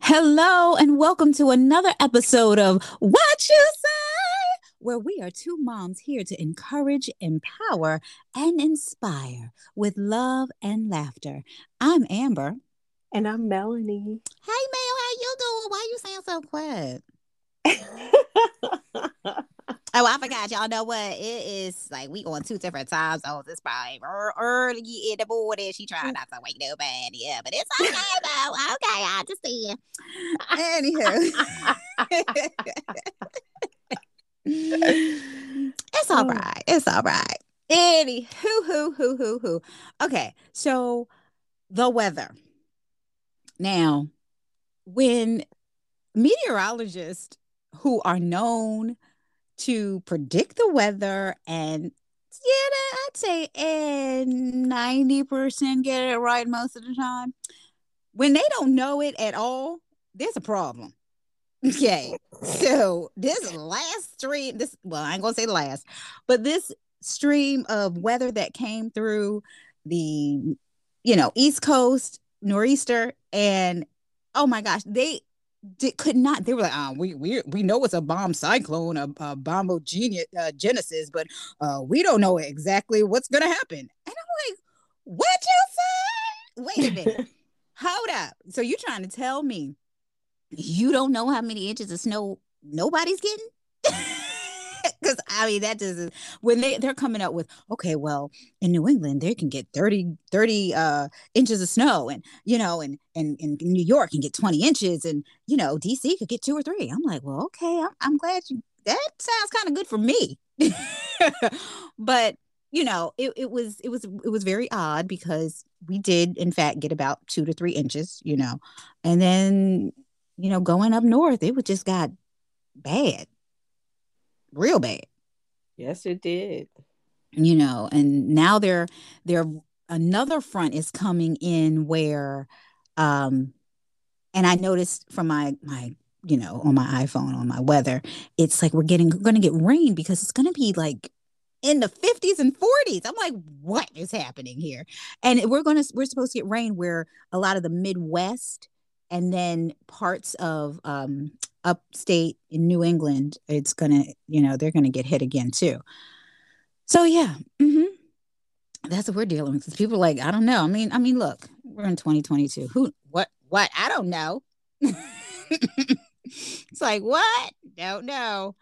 Hello, and welcome to another episode of What You Say, where we are two moms here to encourage, empower, and inspire with love and laughter. I'm Amber. And I'm Melanie. Hey, Mel, how you doing? Why you sound so quiet? Oh, I forgot. Y'all know what? It is like we on two different time zones. It's probably early in the morning. She trying mm. not to wake nobody up, Yeah, but it's okay though. Okay, I understand. Anywho, it's all mm. right. It's all right. Any who who who who who. Okay, so the weather. Now, when meteorologists who are known to predict the weather and yeah, I'd say and 90% get it right most of the time. When they don't know it at all, there's a problem. Okay. So this last stream, this well, I ain't gonna say last, but this stream of weather that came through the you know East Coast nor'easter and oh my gosh, they did, could not. They were like, oh, we we we know it's a bomb cyclone, a, a bomb genius, uh, genesis, but uh, we don't know exactly what's gonna happen. And I'm like, what you say? Wait a minute, hold up. So you're trying to tell me you don't know how many inches of snow nobody's getting? because I mean that just when they they're coming up with okay, well in New England they can get 30, 30 uh, inches of snow, and you know, and and in New York can get twenty inches, and you know DC could get two or three. I'm like, well, okay, I'm, I'm glad you. That sounds kind of good for me, but you know, it, it was it was it was very odd because we did in fact get about two to three inches, you know, and then you know going up north it was just got bad real bad. Yes, it did. You know, and now they're they're another front is coming in where um and I noticed from my my you know on my iPhone on my weather it's like we're getting going to get rain because it's going to be like in the 50s and 40s. I'm like, what is happening here? And we're going to we're supposed to get rain where a lot of the Midwest and then parts of um, upstate in New England, it's gonna, you know, they're gonna get hit again too. So yeah, mm-hmm. that's what we're dealing with. People like, I don't know. I mean, I mean, look, we're in 2022. Who, what, what? I don't know. it's like what? Don't know.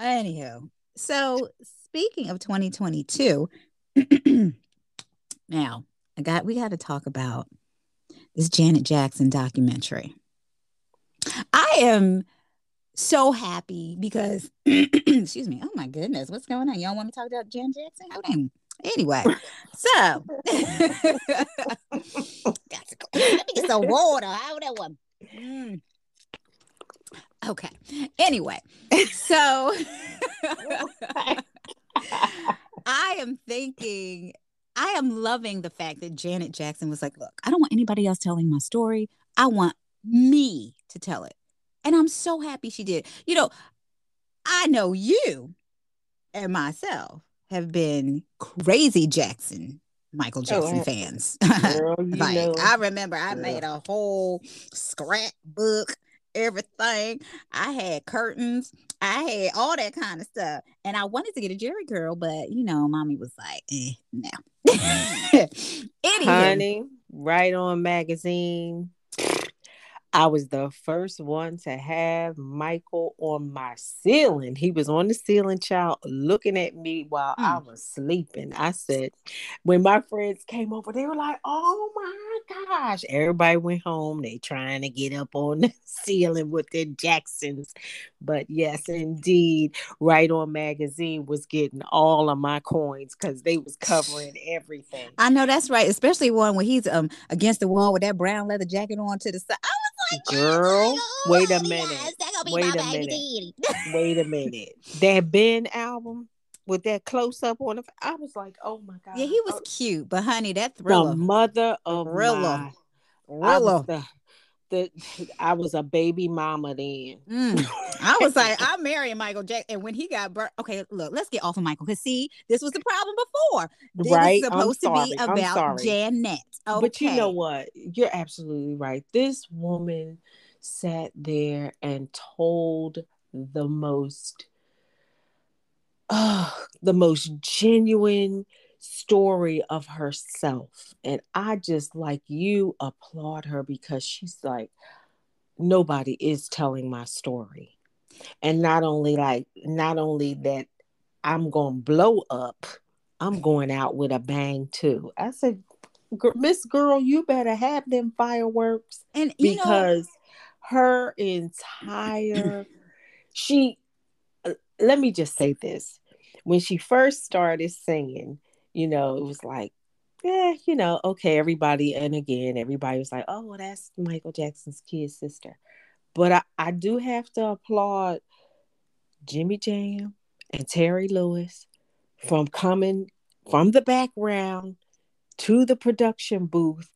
Anywho, so speaking of 2022, now I got we got to talk about this Janet Jackson documentary. I am so happy because, excuse me, oh my goodness, what's going on? Y'all want me to talk about Janet Jackson? Hold on. Anyway, so. Let me get some water. How that one? Mm. Okay. Anyway, so I am thinking I am loving the fact that Janet Jackson was like, look, I don't want anybody else telling my story. I want me to tell it. And I'm so happy she did. You know, I know you and myself have been crazy Jackson Michael oh, Jackson oh, fans. Girl, like know. I remember I made a whole scrapbook, everything. I had curtains. I had all that kind of stuff. And I wanted to get a Jheri curl, but you know, mommy was like, eh, no. Honey, right on magazine I was the first one to have Michael on my ceiling. He was on the ceiling, child, looking at me while mm. I was sleeping. I said, when my friends came over, they were like, "Oh my gosh!" Everybody went home. They trying to get up on the ceiling with their Jacksons, but yes, indeed, Right On Magazine was getting all of my coins because they was covering everything. I know that's right, especially one when he's um against the wall with that brown leather jacket on to the side. I was like, Girl, wait a minute. Wait a minute. wait a minute. That Ben album with that close up on it, I was like, oh my god. Yeah, he was oh. cute, but honey, that thriller. The mother of thriller. Thriller. The, the I was a baby mama then. Mm. I was like, I'm marrying Michael Jackson. And when he got burnt, okay, look, let's get off of Michael. Because see, this was the problem before. This right. was supposed to be about Janet. Okay. But you know what? You're absolutely right. This woman sat there and told the most uh, the most genuine story of herself. And I just like you applaud her because she's like, nobody is telling my story. And not only like, not only that I'm going to blow up, I'm going out with a bang too. I said, Miss Girl, you better have them fireworks. And because know, her entire, she, let me just say this. When she first started singing, you know, it was like, yeah, you know, okay, everybody, and again, everybody was like, oh, well, that's Michael Jackson's kid sister. But I, I do have to applaud Jimmy Jam and Terry Lewis from coming from the background to the production booth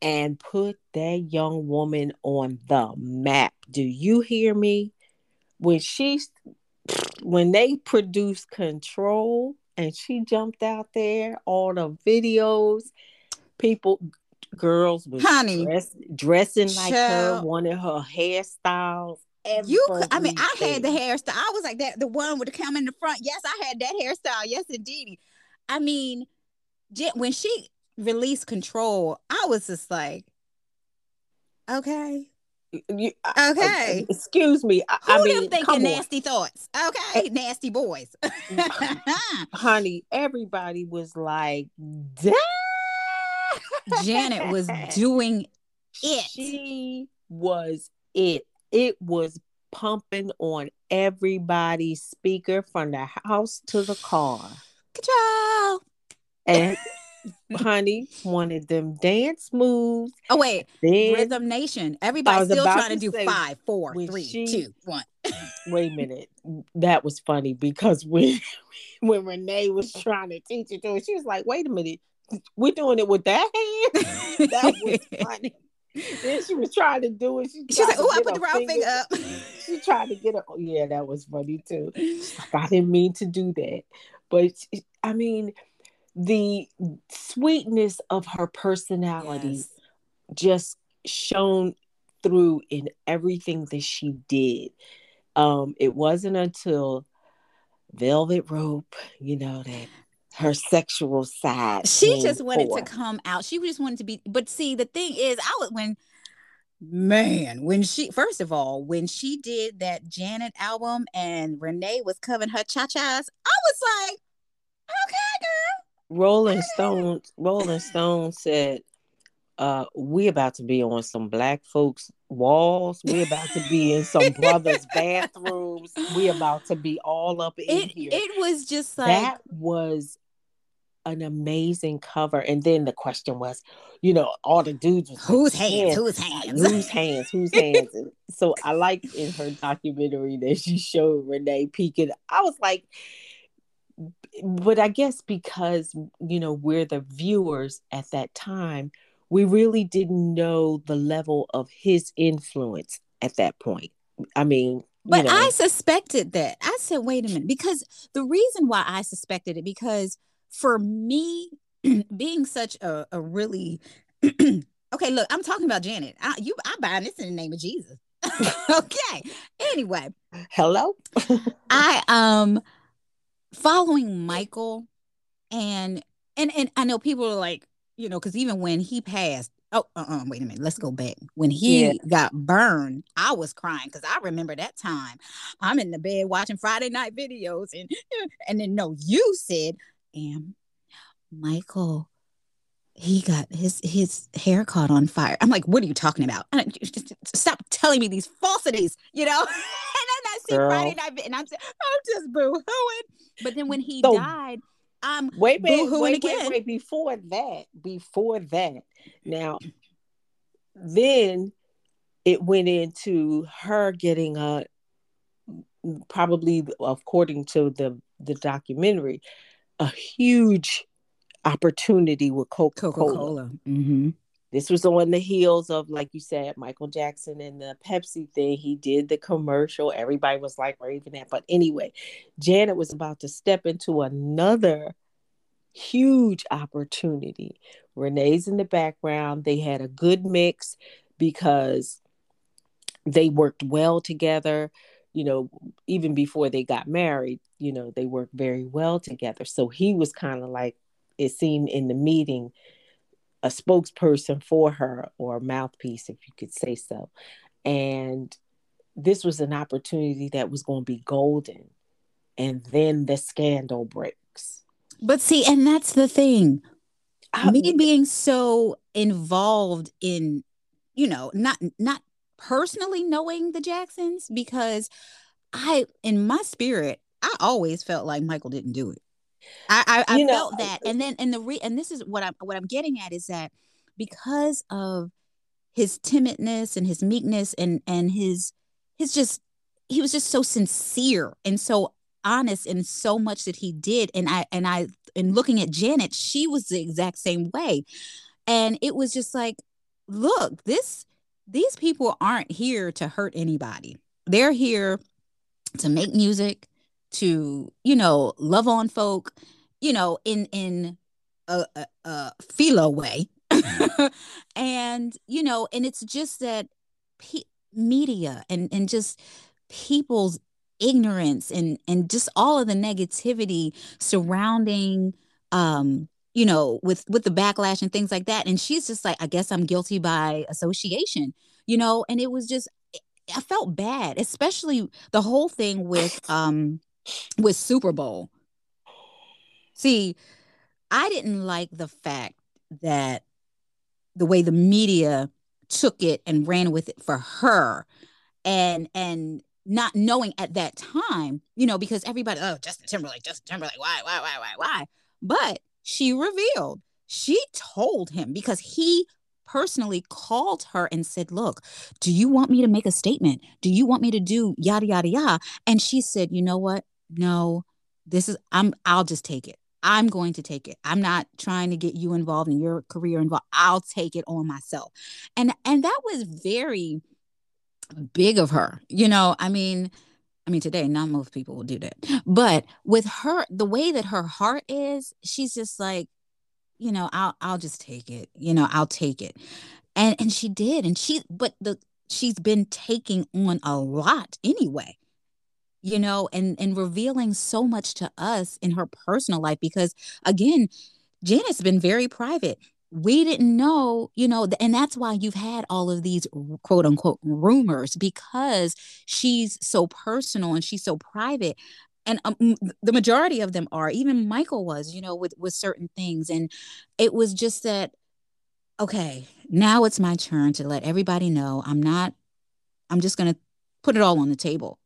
and put that young woman on the map. Do you hear me? When she when they produced control and she jumped out there, all the videos, people, girls was honey dress, dressing like her, wanted her hairstyles. You, could, I mean, I had the hairstyle. I was like that, the one with the come in the front. Yes, I had that hairstyle. Yes, indeed. I mean, when she released control, I was just like, okay, you, okay. excuse me. I, Who I mean, thinking nasty thoughts? Okay, eh, nasty boys. Honey, everybody was like, Damn! Janet was doing it. She was it. It was pumping on everybody's speaker from the house to the car. Control. And honey wanted them dance moves. Oh wait, then, Rhythm Nation. Everybody's still trying to, do say, five, four, three, she, two, one. wait a minute, that was funny because when when Renee was trying to teach it to her, she was like, "Wait a minute, we're doing it with that hand." that was funny. then she was trying to do it. She She's like, "Oh, I put the wrong finger up." she tried to get it. Oh, yeah, that was funny too. I didn't mean to do that, but I mean the sweetness of her personality yes. just shone through in everything that she did. Um, it wasn't until Velvet Rope, you know, that her sexual side. She just wanted forth. to come out. She just wanted to be, but see, the thing is, I was when man, when she first of all, when she did that Janet album and Renee was covering her cha-chas, I was like, okay, girl, Rolling Stone, Rolling Stone said, uh, we about to be on some black folks walls. We about to be in some brothers' bathrooms. We about to be all up in it, here. It was just like that was an amazing cover. And then the question was, you know, all the dudes was whose like, hands, whose hands, whose hands, whose hands. So I like in her documentary that she showed Renee peeking. I was like, but I guess because you know we're the viewers at that time, we really didn't know the level of his influence at that point. I mean, but know. I suspected that. I said, wait a minute, because the reason why I suspected it because for me being such a, a really okay, look, I'm talking about Janet. I, you, I buy this in the name of Jesus. okay. Anyway, hello. I um following Michael and and and I know people are like, you know, because even when he passed, oh, uh-uh, wait a minute, let's go back. When he yeah. got burned, I was crying because I remember that time. I'm in the bed watching Friday night videos, and and then no, you said, and Michael he got his his hair caught on fire. I'm like, what are you talking about? And just stop telling me these falsities, you know. and then I see Girl. Friday night, and I'm I'm just boo hooing. But then when he so, died, I'm wait, wait, wait, again. Wait, wait, before that, before that, now, then it went into her getting a probably according to the the documentary a huge opportunity with Coca Cola. Mm-hmm. This was on the heels of, like you said, Michael Jackson and the Pepsi thing. He did the commercial. Everybody was like raving at. But anyway, Janet was about to step into another huge opportunity. Renee's in the background. They had a good mix because they worked well together. You know, even before they got married, you know, they worked very well together. So he was kind of like, it seemed in the meeting, a spokesperson for her or a mouthpiece, if you could say so. And this was an opportunity that was going to be golden. And then the scandal breaks. But see, and that's the thing. I, Me being so involved in, you know, not not personally knowing the Jacksons because I in my spirit, I always felt like Michael didn't do it. I I, I felt know, that, and then and the re and this is what I'm what I'm getting at is that because of his timidness and his meekness and and his his just he was just so sincere and so honest in so much that he did and i and i in looking at janet she was the exact same way. And it was just like look this these people aren't here to hurt anybody. They're here to make music to you know love on folk you know in in a, a, a philo way. And you know and it's just that pe- media and and just people's ignorance and and just all of the negativity surrounding um you know with with the backlash and things like that. And she's just like i guess i'm guilty by association you know? And it was just i felt bad especially the whole thing with um with Super Bowl. See, I didn't like the fact that the way the media took it and ran with it for her and and not knowing at that time, you know, because everybody, oh, Justin Timberlake, Justin Timberlake, why, why, why, why, why? But she revealed, she told him because he personally called her and said, Look, do you want me to make a statement? Do you want me to do yada, yada, yada? And she said, You know what? No, this is I'm I'll just take it. I'm going to take it. I'm not trying to get you involved in your career involved. I'll take it on myself. And and that was very big of her. You know, I mean, I mean today not most people will do that. But with her the way that her heart is, she's just like, you know, I'll I'll just take it. You know, I'll take it. And and she did and she but the she's been taking on a lot anyway you know and and revealing so much to us in her personal life because again janet's been very private. We didn't know you know and that's why you've had all of these quote unquote rumors because she's so personal and she's so private. And um, the majority of them are. Even michael was you know with with certain things. And it was just that okay now it's my turn to let everybody know i'm not i'm just going to put it all on the table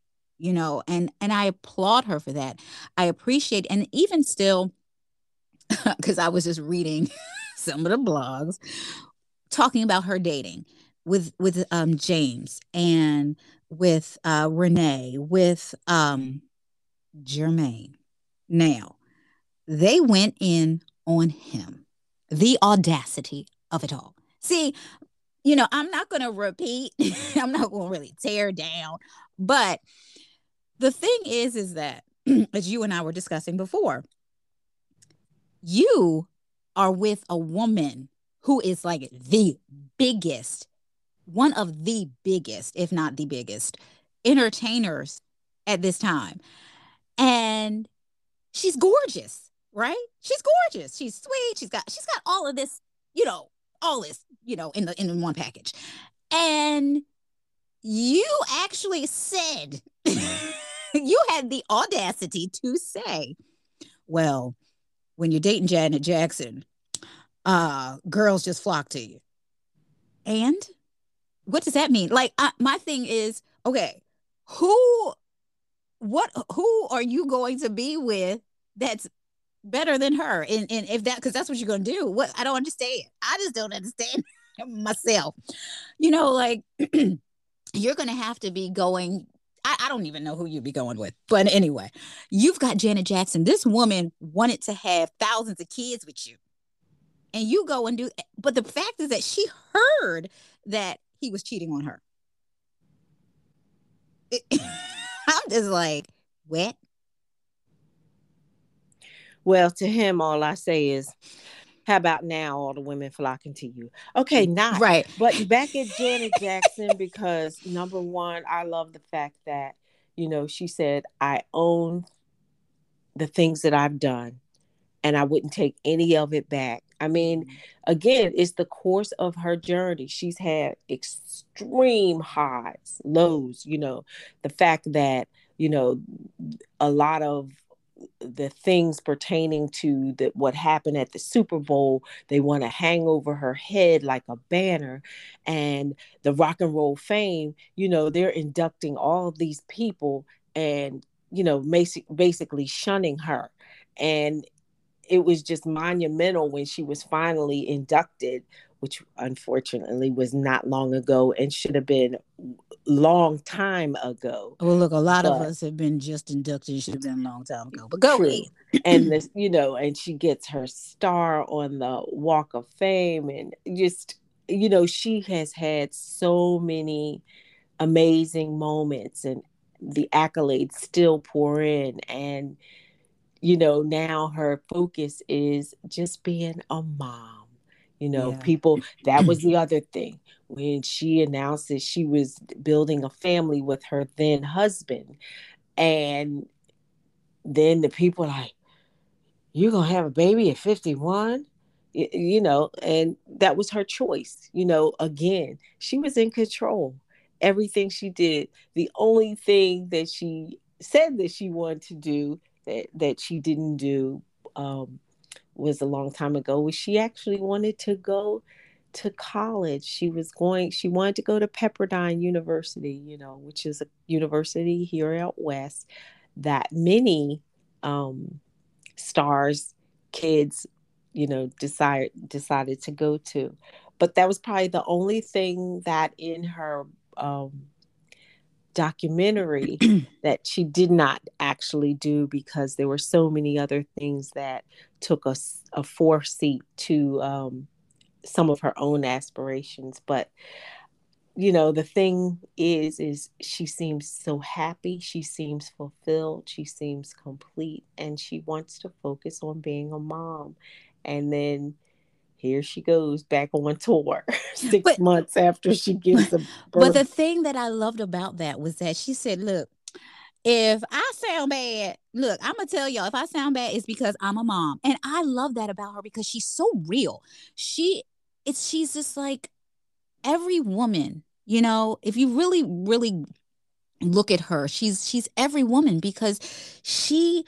you know and and i applaud her for that. I appreciate and even still because i was just reading some of the blogs talking about her dating with with um james and with uh renee with um jermaine. Now they went in on him. The audacity of it all. See you know i'm not going to repeat i'm not going to really tear down but the thing is, is that as you and I were discussing before, you are with a woman who is like the biggest, one of the biggest, if not the biggest, entertainers at this time. And she's gorgeous, right? She's gorgeous. She's sweet. She's got she's got all of this, you know, all this, you know, in the in one package. And you actually said you had the audacity to say, well, when you're dating Janet Jackson, uh, girls just flock to you. And what does that mean? Like, I, my thing is, okay, who, what, who are you going to be with that's better than her? And and if that, because that's what you're going to do. What I don't understand. I just don't understand myself. You know, like you're going to have to be going I, I don't even know who you'd be going with. But anyway, you've got Janet Jackson. This woman wanted to have thousands of kids with you. and you go and do but the fact is that she heard that he was cheating on her i'm just like what well to him all i say is how about now all the women flocking to you? Okay mm, not right. but back at janet jackson because number one i love the fact that you know she said i own the things that i've done and i wouldn't take any of it back. I mean, mm. again, it's the course of her journey. She's had extreme highs, lows, you know, the fact that, you know, a lot of the things pertaining to the, what happened at the Super Bowl, they want to hang over her head like a banner. And the rock and roll fame, you know, they're inducting all these people and, you know, basic, basically shunning her. And it was just monumental when she was finally inducted which unfortunately was not long ago and should have been long time ago. Well, look, a lot but, of us have been just inducted. Should have been a long time ago. But go ahead. and this, you know, and she gets her star on the Walk of Fame, and just, you know, she has had so many amazing moments, and the accolades still pour in, and you know, now her focus is just being a mom. You know, yeah. people, that was the other thing. When she announced that she was building a family with her then husband. And then the people like, you're going to have a baby at 51? You know, and that was her choice. You know, again, she was in control. Everything she did, the only thing that she said that she wanted to do that that she didn't do um, was a long time ago was she actually wanted to go to college. She was going she wanted to go to pepperdine university you know which is a university here out west that many um, stars kids you know decided decided to go to. But that was probably the only thing that in her um, documentary that she did not actually do because there were so many other things that took us a, a fourth seat to um, some of her own aspirations. But you know the thing is is she seems so happy. She seems fulfilled. She seems complete. And she wants to focus on being a mom. And then here she goes back on tour six but, months after she gives a birth. But the thing that I loved about that was that she said, look, if I sound bad, look, I'm gonna tell y'all if I sound bad, it's because I'm a mom. And I love that about her because she's so real. She it's she's just like every woman, you know, if you really, really look at her, she's she's every woman because she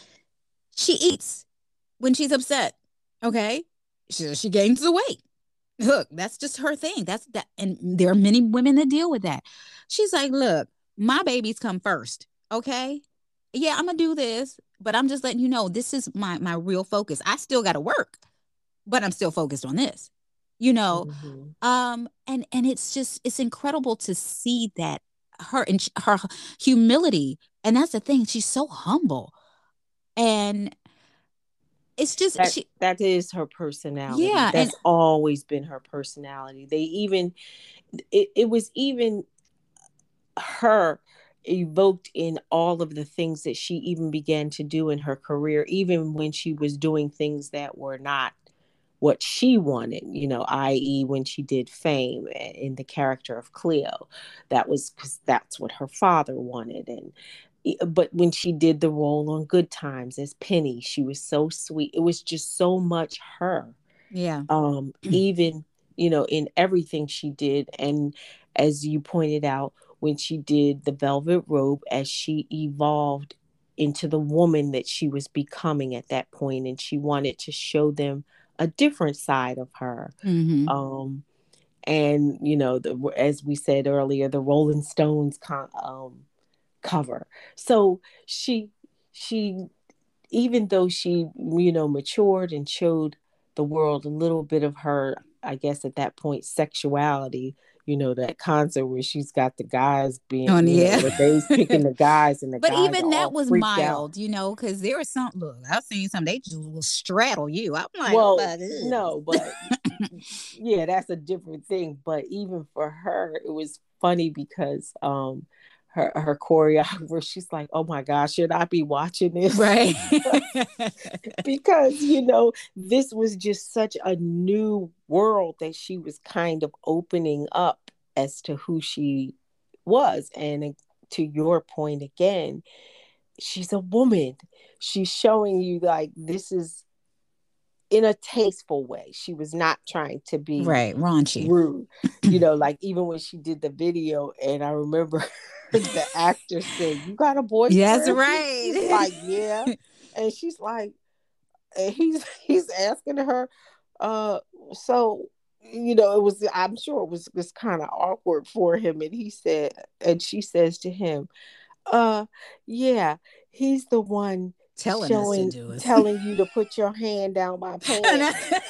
she eats when she's upset. Okay she, she gains the weight. Look, that's just her thing. That's that. And there are many women that deal with that. She's like, look, my babies come first. Okay. Yeah, I'm gonna do this, but I'm just letting you know this is my my real focus. I still gotta work, but I'm still focused on this. You know, mm-hmm. um, and and it's just it's incredible to see that her and her humility, and that's the thing. She's so humble, and it's just that, she, that is her personality. Yeah, that's and, always been her personality. They even it, it was even her evoked in all of the things that she even began to do in her career, even when she was doing things that were not what she wanted, you know, i.e., when she did fame eh, in the character of Cleo. That was because that's what her father wanted. And but when she did the role on Good Times as Penny, she was so sweet. It was just so much her. Yeah. Um, even you know in everything she did, and as you pointed out, when she did the Velvet Rope, as she evolved into the woman that she was becoming at that point, and she wanted to show them a different side of her. Mm-hmm. Um, and you know, the as we said earlier, the Rolling Stones con- um, cover. So she she even though she you know matured and showed the world a little bit of her I guess at that point sexuality you know that concert where she's got the guys being oh, yeah. know, they picking the guys and the but even that was mild out. you know because there was some look I've seen some they just will straddle you I'm like well no but yeah, that's a different thing. But even for her, it was funny because um her her choreographer, she's like, "Oh my gosh, should I be watching this?" Right. because you know this was just such a new world that she was kind of opening up as to who she was, and to your point again, she's a woman. She's showing you like this is in a tasteful way. She was not trying to be right raunchy, rude. you know, like even when she did the video, and I remember the actor said, "You got a boyfriend?" That's right. She's like, yeah, and she's like, and he's he's asking her, uh, so you know, it was. I'm sure it was was kind of awkward for him, and he said, and she says to him, uh, yeah, he's the one telling showing, us to do it. telling you to put your hand down my pants.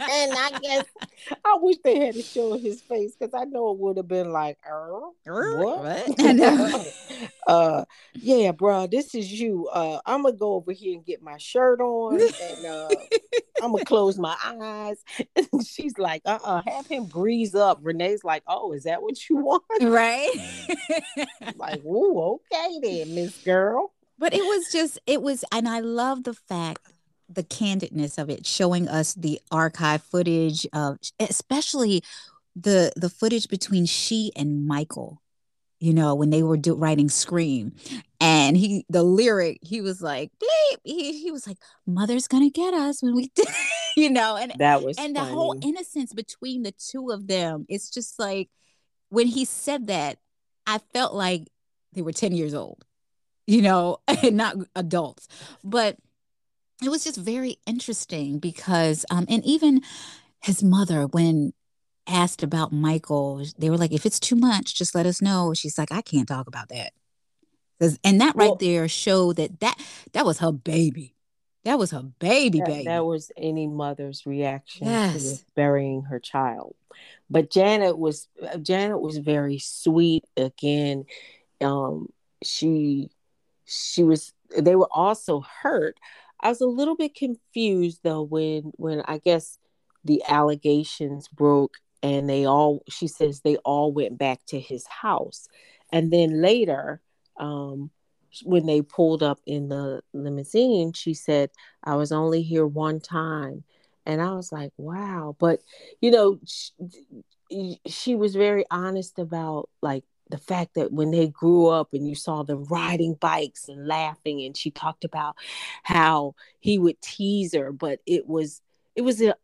and I guess I wish they had to show his face because I know it would have been like, er, what? what? uh, yeah, bro, this is you. Uh, I'm gonna go over here and get my shirt on, and uh, I'm gonna close my eyes. And she's like, uh, uh have him breeze up. Renee's like, oh, is that what you want? Right. like, ooh, okay then, Miss Girl but it was just it was and i love the fact the candidness of it showing us the archive footage of especially the the footage between she and michael you know when they were do, writing scream and he the lyric he was like Bleep. He, he was like mother's gonna get us when we did you know and that was and funny. the whole innocence between the two of them it's just like when he said that i felt like they were 10 years old you know, and not adults. But it was just very interesting because, um, and even his mother, when asked about Michael, they were like, if it's too much, just let us know. She's like, I can't talk about that. And that right well, there showed that that that was her baby. That was her baby, that, baby. That was any mother's reaction yes. to burying her child. But Janet was Janet was very sweet. Again, um, she she was they were also hurt. I was a little bit confused though when when i guess the allegations broke and they all she says they all went back to his house. And then later um when they pulled up in the limousine she said i was only here one time. And i was like wow. But you know she, she was very honest about like the fact that when they grew up and you saw them riding bikes and laughing and she talked about how he would tease her but it was it was a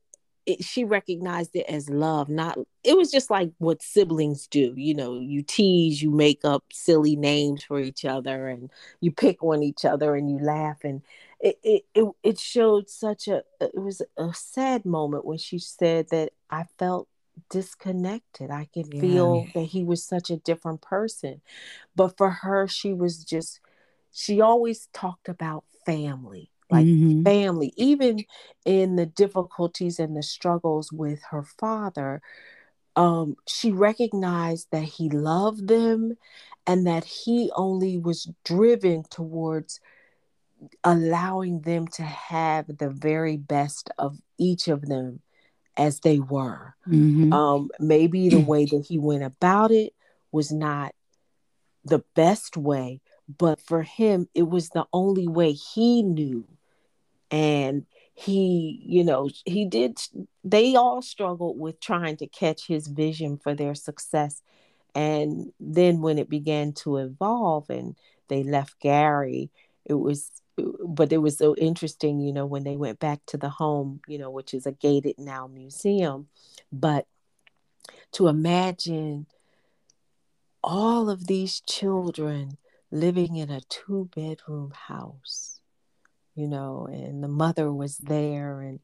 it, she recognized it as love not it was just like what siblings do you know you tease you make up silly names for each other and you pick on each other and you laugh and it it it, it showed such a it was a sad moment when she said that i felt disconnected. I could yeah. feel that he was such a different person. But for her, she was just, she always talked about family, like mm-hmm. family, even in the difficulties and the struggles with her father. Um, she recognized that he loved them and that he only was driven towards allowing them to have the very best of each of them as they were. Mm-hmm. Um, maybe the way that he went about it was not the best way, but for him, it was the only way he knew. And he, you know, he did, they all struggled with trying to catch his vision for their success. And then when it began to evolve and they left Gary, it was but it was so interesting, you know, when they went back to the home, you know, which is a gated now museum. But to imagine all of these children living in a two bedroom house, you know, and the mother was there. And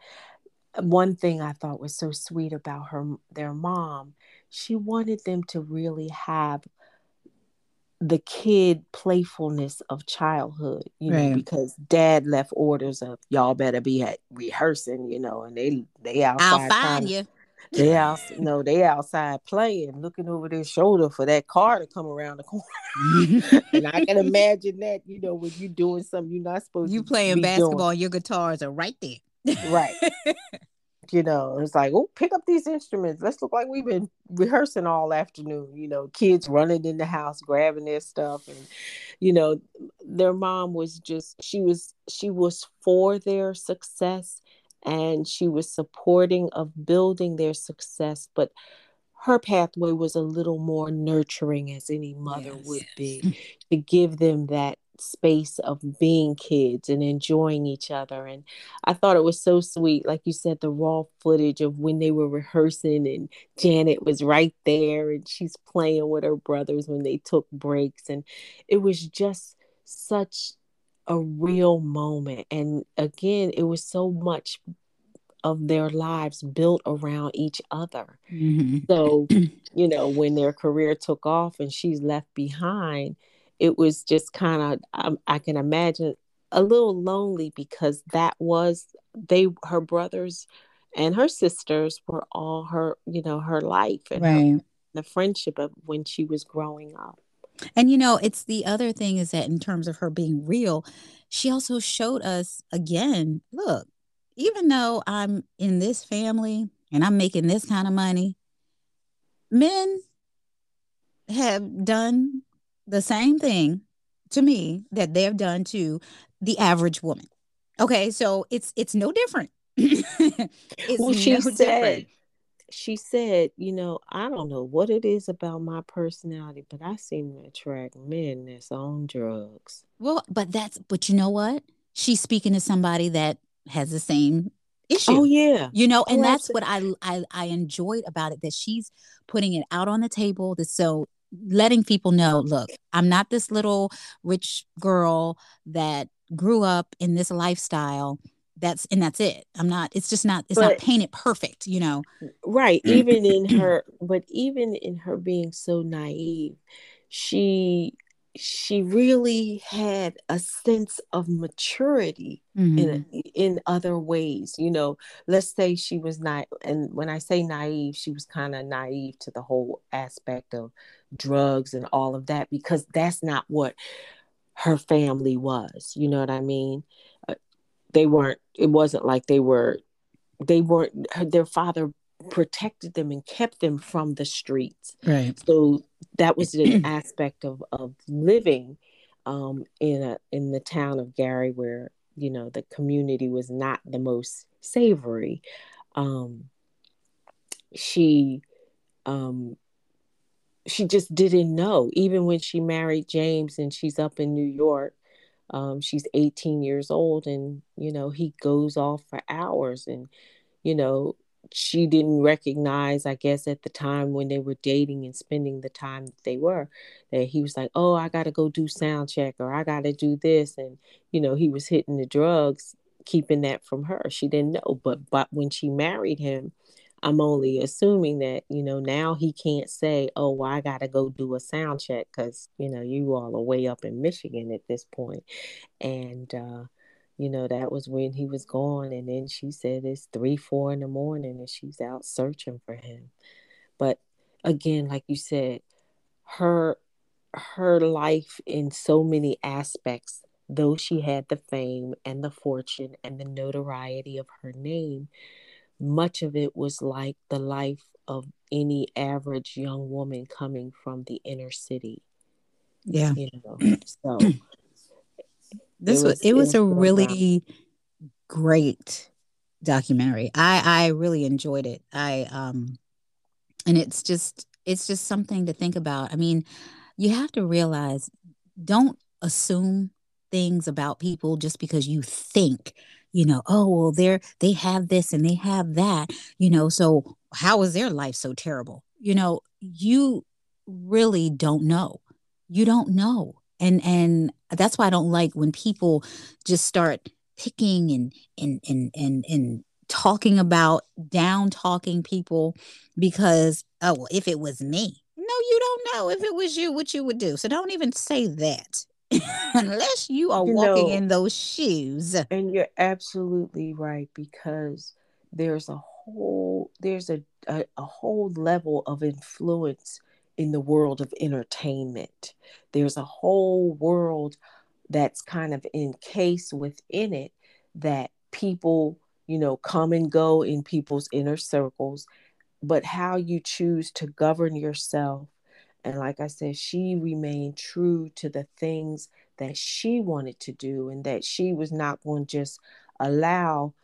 one thing I thought was so sweet about her, their mom, she wanted them to really have the kid playfulness of childhood, you know, because dad left orders of y'all better be at rehearsing, you know, and they they outside. I'll find you. They out no, they outside playing, looking over their shoulder for that car to come around the corner. and I can imagine that, you know, when you're doing something you're not supposed you to. You playing basketball, doing. your guitars are right there. right. you know, it's like, oh, pick up these instruments. Let's look like we've been rehearsing all afternoon. You know, kids running in the house, grabbing their stuff, and you know, their mom was just she was she was for their success, and she was supporting of building their success, but her pathway was a little more nurturing as any mother yes. would be to give them that space of being kids and enjoying each other. And I thought it was so sweet, like you said, the raw footage of when they were rehearsing and Janet was right there and she's playing with her brothers when they took breaks. And it was just such a real moment. And again, it was so much of their lives built around each other. Mm-hmm. So, you know, when their career took off and she's left behind, it was just kind of um, I can imagine a little lonely because that was they her brothers and her sisters were all her you know her life and right. her, the friendship of when she was growing up. And you know, it's the other thing is that in terms of her being real, she also showed us again, look, even though I'm in this family and I'm making this kind of money, men have done the same thing to me that they've done to the average woman. Okay, so it's it's no different. it's well, she no said, different. She said, you know, I don't know what it is about my personality, but I seem to attract men that's on drugs. Well, but that's but you know what? She's speaking to somebody that has the same issue. Oh yeah. You know, and oh, that's what I, I I enjoyed about it that she's putting it out on the table. That so letting people know look i'm not this little rich girl that grew up in this lifestyle that's and that's it. I'm not it's just not it's but, not painted perfect you know? Right even in her but even in her being so naive she she really had a sense of maturity mm-hmm. in in other ways you know let's say she was not and when i say naive she was kind of naive to the whole aspect of drugs and all of that because that's not what her family was you know what i mean uh, they weren't it wasn't like they were they weren't their father protected them and kept them from the streets. Right. So that was an aspect of of living um in a in the town of gary where you know the community was not the most savory. Um she um she just didn't know. Even when she married James and she's up in New York, um, she's 18 years old, and you know he goes off for hours, and you know she didn't recognize, I guess, at the time when they were dating and spending the time that they were, that he was like, "Oh, I got to go do sound check, or I got to do this," and you know he was hitting the drugs, keeping that from her. She didn't know, but but when she married him I'm only assuming that, you know, now he can't say, oh, well, I got to go do a sound check because, you know, you all are way up in Michigan at this point. And, uh, you know, that was when he was gone. And then she said it's three, four in the morning and she's out searching for him. But again, like you said, her her life in so many aspects though she had the fame and the fortune and the notoriety of her name much of it was like the life of any average young woman coming from the inner city. Yeah. You know, so this was, was, it was a really great documentary. I I really enjoyed it. I um and it's just it's just something to think about. I mean, you have to realize don't assume things about people just because you think you know, oh, well, they're, they have this and they have that, you know, so how is their life so terrible? You know, you really don't know. You don't know. And, and that's why I don't like when people just start picking and, and, and, and, and, talking about down talking people because oh well if it was me. No you don't know. If it was you what you would do. So don't even say that unless you are walking in those shoes. And you're absolutely right because there's a whole there's a, a, a whole level of influence in the world of entertainment. There's a whole world that's kind of encased within it that people you know, come and go in people's inner circles, but how you choose to govern yourself. And like I said, she remained true to the things that she wanted to do and that she was not going to just allow,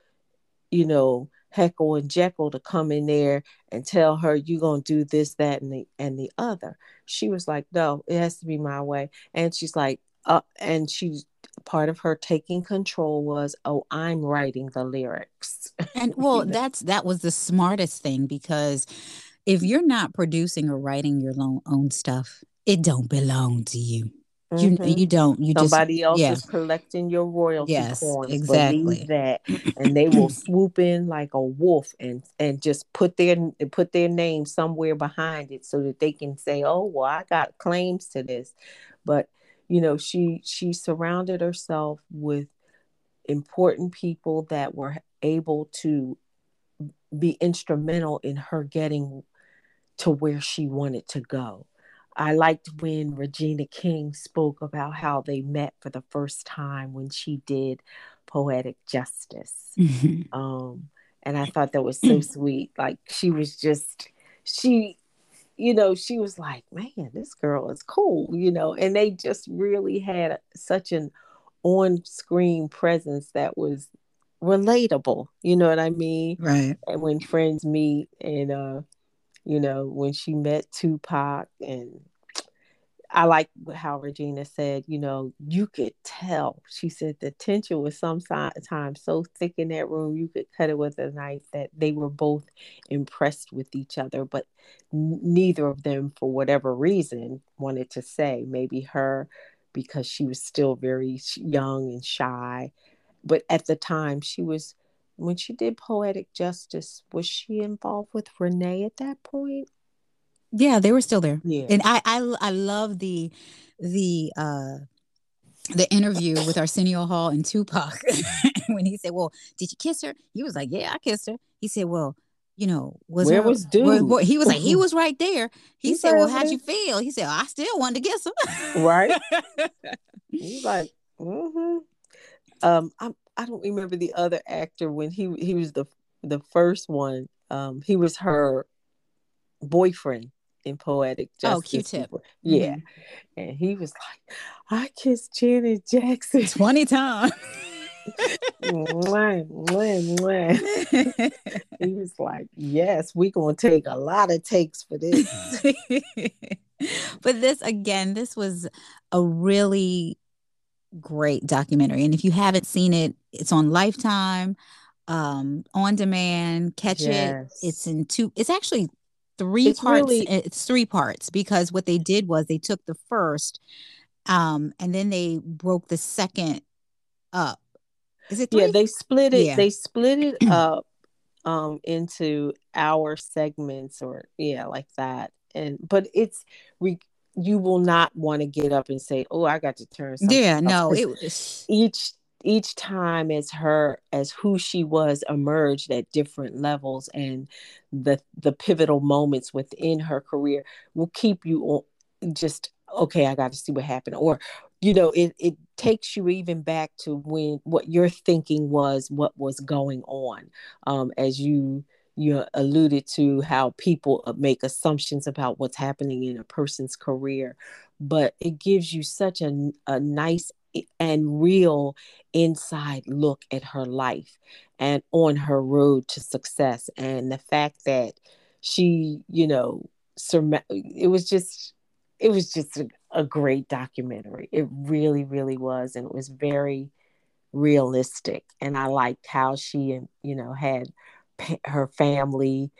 you know, Heckle and Jeckle to come in there and tell her you're gonna do this, that, and the and the other. She was like, No, it has to be my way. And she's like, uh, and she's part of her taking control was, oh, I'm writing the lyrics. And well, that's that was the smartest thing because if you're not producing or writing your own, own stuff, it don't belong to you. You mm-hmm. you don't you somebody just, else yeah. is collecting your royalty yes, coins. Exactly that, and they will swoop in like a wolf and and just put their put their name somewhere behind it so that they can say, "Oh, well, I got claims to this." But you know, she she surrounded herself with important people that were able to be instrumental in her getting to where she wanted to go I liked when Regina King spoke about how they met for the first time when she did Poetic Justice. Mm-hmm. Um, and I thought that was so sweet. Like she was just, she, you know, she was like, man, this girl is cool, you know, and they just really had such an on screen presence that was relatable. You know what I mean? Right. And when friends meet and, uh, you know, when she met Tupac and I like how Regina said, you know, you could tell. She said the tension was sometimes so thick in that room, you could cut it with a knife that they were both impressed with each other, but neither of them, for whatever reason, wanted to say. Maybe her because she was still very young and shy. But at the time, she was when she did poetic justice was she involved with René at that point yeah they were still there yeah and i i, I love the the uh the interview with arsenio hall and tupac when he said well did you kiss her he was like yeah i kissed her he said well you know, was where her, was dude? Where, where, he was like, he was right there. He, he said, "Well, how'd you feel?" He said, "I still wanted to kiss him." right. He's like, mm-hmm. um, I'm I don't remember the other actor when he he was the the first one. Um, he was her boyfriend in Poetic oh, Justice. Oh, Q-tip. Yeah, mm-hmm. and he was like, "I kissed Janet Jackson twenty times." mwah, mwah, mwah. he was like, "Yes, we're gonna take a lot of takes for this." but this again, this was a really great documentary. And if you haven't seen it, it's on Lifetime, um, on demand. Catch yes. it. It's in two. It's actually three it's parts. Really... It's three parts because what they did was they took the first, um, and then they broke the second up. Is it? Three? Yeah, they split it. Yeah. They split it up um into hour segments or yeah like that and but it's re- you will not want to get up and say, "Oh, I got to turn." Yeah, no, it was each each time as her as who she was emerged at different levels and the the pivotal moments within her career will keep you on just okay i got to see what happened or you know it, it takes you even back to when what your thinking was what was going on um, as you you alluded to how people uh, make assumptions about what's happening in a person's career, but it gives you such a, a nice and real inside look at her life and on her road to success. And the fact that she, you know, it was just, it was just a, a great documentary. It really, really was. And it was very realistic. And I liked how she, and you know, had her family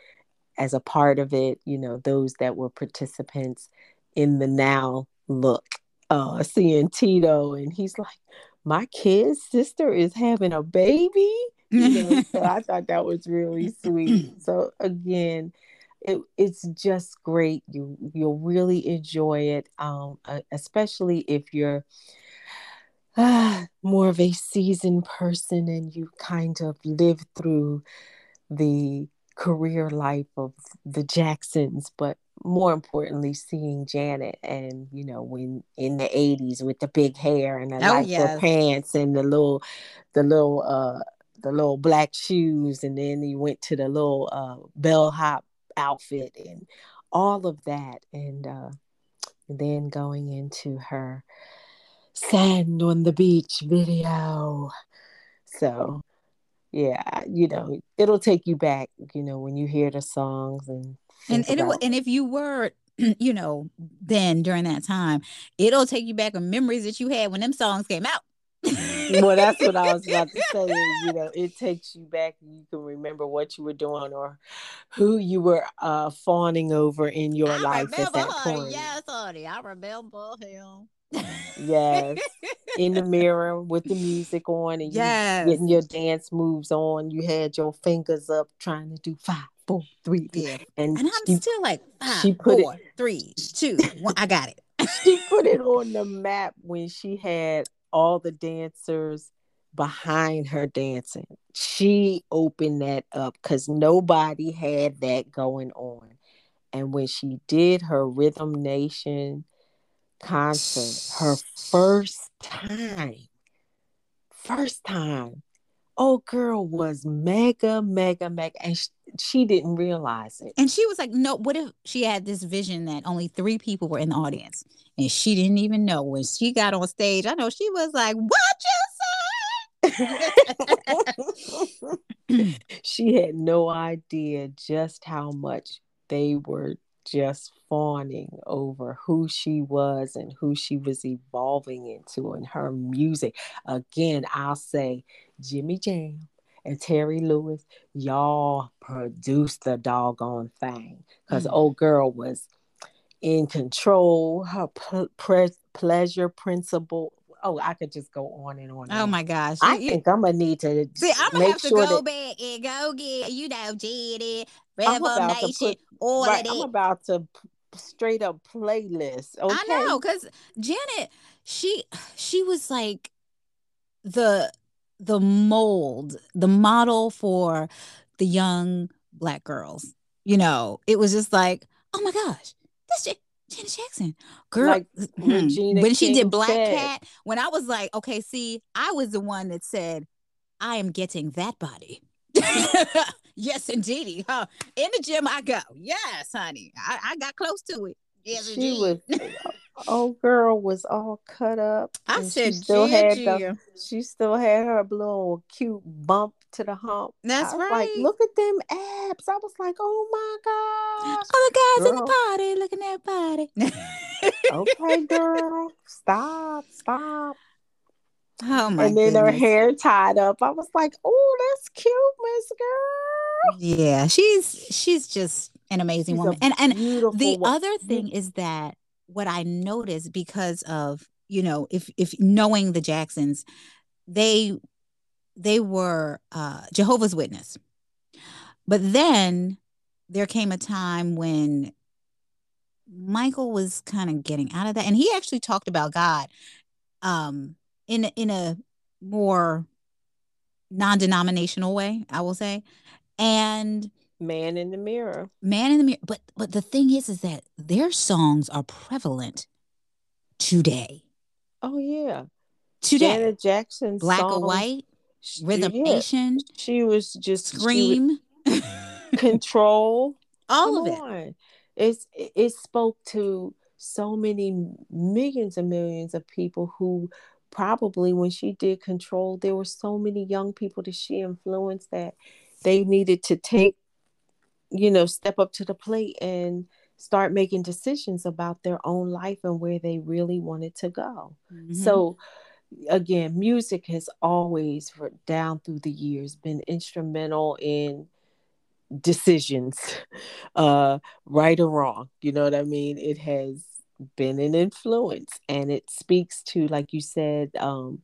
as a part of it, you know, those that were participants in the now look, uh, seeing Tito, and he's like, My kid's sister is having a baby. You know, so I thought that was really sweet. So again, it, it's just great. You you'll really enjoy it, um, uh, especially if you're uh, more of a seasoned person and you kind of live through the career life of the Jacksons, but more importantly, seeing Janet and you know when in the '80s with the big hair and the oh, lycra yes. pants and the little, the little uh the little black shoes, and then he went to the little uh, bellhop outfit and all of that, and uh, then going into her sand on the beach video. So yeah, you know, it'll take you back, you know, when you hear the songs and and and, it, and if you were you know then during that time it'll take you back on memories that you had when them songs came out. Well that's what i was about to say you know it takes you back you can remember what you were doing or who you were uh fawning over in your I life at that point. Yes honey i remember him yes. In the mirror with the music on and yes. you getting your dance moves on. You had your fingers up trying to do five four three yeah. and, and i'm still like five she put four, it, three two one i got it. she put it on the map when she had all the dancers behind her dancing. She opened that up because nobody had that going on. And when she did her rhythm nation concert, her first time, first time. Oh, girl was mega, mega, mega, and she, she didn't realize it. And she was like, "No, what if she had this vision that only three people were in the audience, and she didn't even know when she got on stage? I know she was like, "What you say?" she had no idea just how much they were just fawning over who she was and who she was evolving into and her music. Again, I'll say Jimmy Jam and Terry Lewis, y'all produced the doggone thing because mm. old girl was in control. Her pre- pleasure principle oh, I could just go on and on. oh my gosh! I you, think I'm gonna need to see. I'm gonna have to sure go that, back and go get you know Janet, Revelation, all right. I'm about to straight up playlist. Okay? I know because Janet, she she was like the the mold, the model for the young black girls. You know, it was just like, oh my gosh, this Janet Jackson, girl. Like hmm, when she did Black said. Cat, when I was like, okay, see, I was the one that said, I am getting that body. yes, indeed. Huh? In the gym, I go. Yes, honey. I, I got close to it. Yes, she indeed. was. old girl was all cut up. I said, she still had the, she still had her little cute bump to the hump. That's right. Like, look at them abs. I was like, oh my gosh. All the guys girl. in the party looking at body. okay, girl. Stop. Stop. Oh my And then goodness. her hair tied up. I was like, oh, that's cute, Miss Girl. Yeah, she's she's just an amazing she's woman. And and the woman. other thing is that what I noticed because of, you know, if if knowing the Jacksons, they they were uh, Jehovah's Witness. But then there came a time when Michael was kind of getting out of that, and he actually talked about God um, in in a more non-denominational way, I will say, and man in the mirror, man in the mirror. But but the thing is, is that their songs are prevalent today. Oh yeah, today. Janet Jackson, Black songs, or White Rhythm yeah. She was just Scream. Was, control. All Come of it. It's it spoke to so many millions and millions of people who probably when she did control there were so many young people that she influenced that they needed to take you know step up to the plate and start making decisions about their own life and where they really wanted to go mm-hmm. so again, music has always, for down through the years, been instrumental in decisions, uh, right or wrong. You know what I mean? It has been an influence, and it speaks to, like you said, um,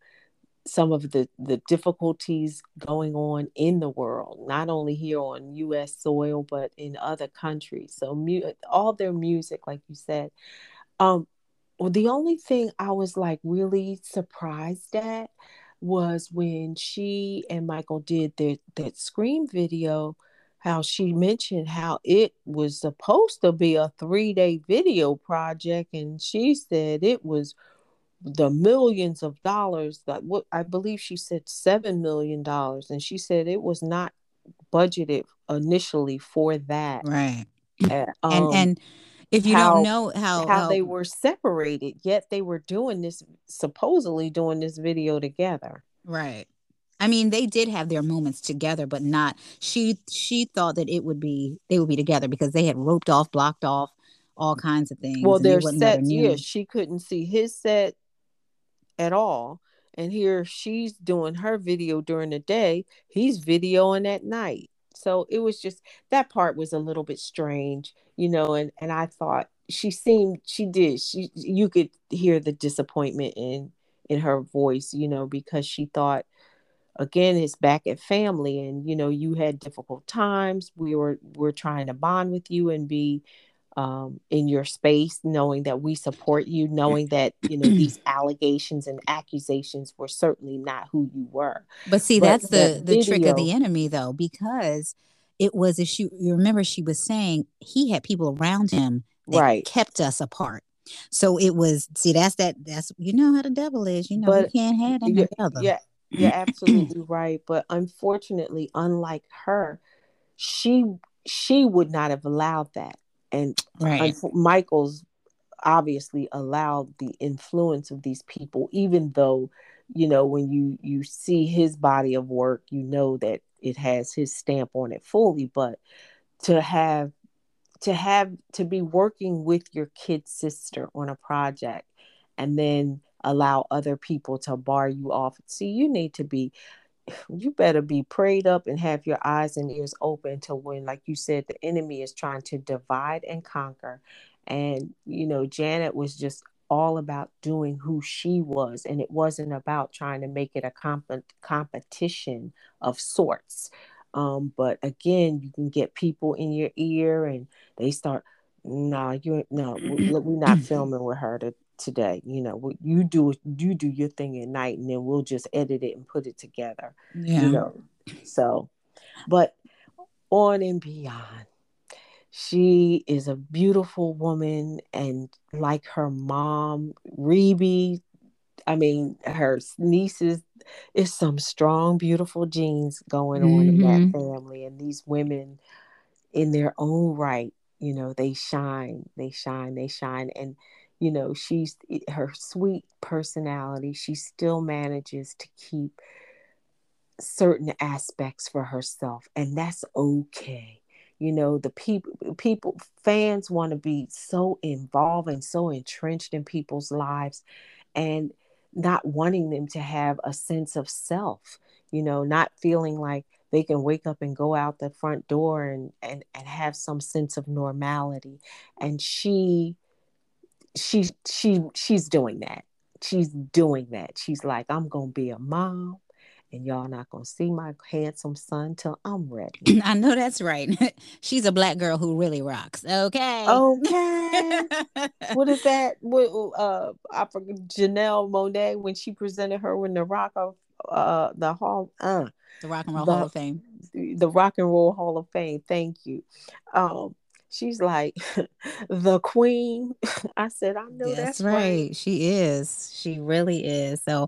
some of the the difficulties going on in the world, not only here on U.S. soil but in other countries. So, mu- all their music, like you said, um, well, the only thing I was like really surprised at was when she and Michael did their that Scream video, how she mentioned how it was supposed to be a three day video project, and she said it was the millions of dollars that what I believe she said seven million dollars, and she said it was not budgeted initially for that. Right. Uh, um, and and if you how, don't know how, how, how they were separated, yet they were doing this supposedly doing this video together. Right. I mean, they did have their moments together, but not she she thought that it would be they would be together because they had roped off, blocked off all mm. kinds of things. Well, their set, yeah, she couldn't see his set at all. And here she's doing her video during the day, he's videoing at night. So it was just that part was a little bit strange, you know, and and I thought she seemed she did. She you could hear the disappointment in in her voice, you know, because she thought again it's back at family and you know you had difficult times we were we're trying to bond with you and be um, in your space, knowing that we support you, knowing that you know these allegations and accusations were certainly not who you were. But see, but that's the the video, trick of the enemy, though, because it was if she you remember she was saying he had people around him that right. kept us apart. So it was see that's that that's you know how the devil is, you know, but, we can't have them together. Yeah, you're absolutely right. But unfortunately, unlike her, she she would not have allowed that and right. michael's obviously allowed the influence of these people even though you know when you you see his body of work you know that it has his stamp on it fully but to have to have to be working with your kid sister on a project and then allow other people to bar you off see you need to be you better be prayed up and have your eyes and ears open to when, like you said, the enemy is trying to divide and conquer. And, you know, Janet was just all about doing who she was. And it wasn't about trying to make it a comp- competition of sorts. Um, but again, you can get people in your ear and they start, nah, you no, we're not filming with her to, today you know you do you do your thing at night and then we'll just edit it and put it together yeah. you know so but on and beyond she is a beautiful woman and like her mom Rebbie. I mean her nieces is some strong beautiful genes going on mm-hmm. in that mm-hmm. family and these women in their own right you know they shine they shine they shine and you know she's her sweet personality she still manages to keep certain aspects for herself and that's okay. You know the people people fans want to be so involved and so entrenched in people's lives and not wanting them to have a sense of self you know not feeling like they can wake up and go out the front door and and, and have some sense of normality. And she she she she's doing that. She's doing that. She's like, I'm gonna be a mom, and y'all not gonna see my handsome son till I'm ready. I know that's right. she's a black girl who really rocks. Okay. Okay. what is that? What uh I forget Janelle Monáe when she presented her with the rock of uh the hall uh the Rock and Roll the, Hall of Fame. The Rock and Roll Hall of Fame. Thank you. Um She's like the queen. I said, I know that's, that's right. right. She is. She really is. So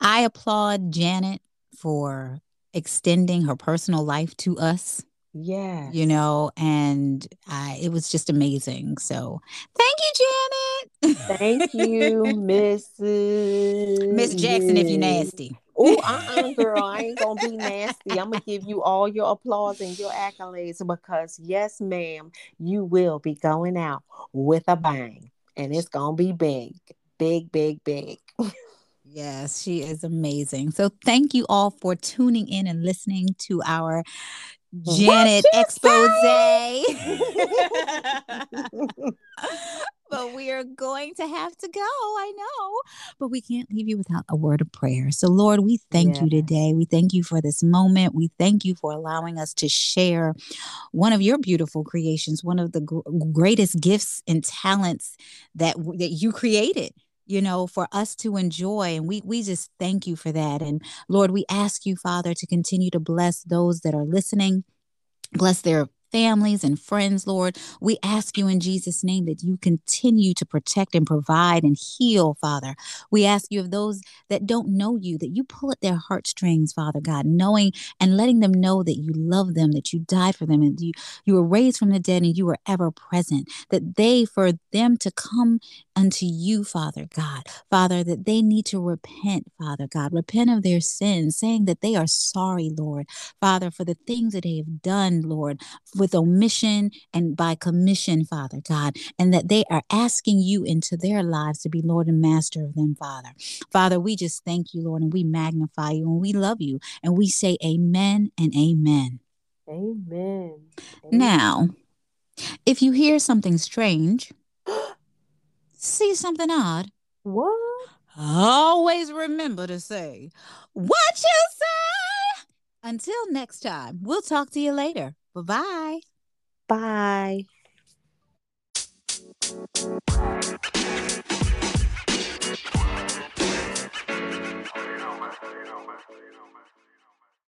I applaud Janet for extending her personal life to us. Yeah. You know, and I, it was just amazing. So thank you, Janet. Thank you, Mrs. Miss Jackson, if you're nasty. Oh, uh-uh, girl, I ain't gonna be nasty. I'm gonna give you all your applause and your accolades because yes, ma'am, you will be going out with a bang, and it's gonna be big, big, big, big. Yes, she is amazing. So thank you all for tuning in and listening to our Janet expose. but we are going to have to go. I know, but we can't leave you without a word of prayer. So, Lord, we thank yes. you today. We thank you for this moment. We thank you for allowing us to share one of your beautiful creations, one of the gr- greatest gifts and talents that that you created you know for us to enjoy and we we just thank you for that. And lord we ask you father to continue to bless those that are listening bless their families and friends, Lord. We ask you in Jesus' name that you continue to protect and provide and heal, Father. We ask you of those that don't know you, that you pull at their heartstrings, Father God, knowing and letting them know that you love them, that you died for them, and you, you were raised from the dead and you were ever present, that they, for them to come unto you, Father God, Father, that they need to repent, Father God, repent of their sins, saying that they are sorry, Lord, Father, for the things that they have done, Lord, with omission and by commission, Father God, and that they are asking you into their lives to be Lord and Master of them, Father. Father, we just thank you, Lord, and we magnify you and we love you and we say amen and amen. Amen. amen. Now, if you hear something strange, see something odd, what? Always remember to say, What you say? Until next time, we'll talk to you later. Bye-bye. Bye.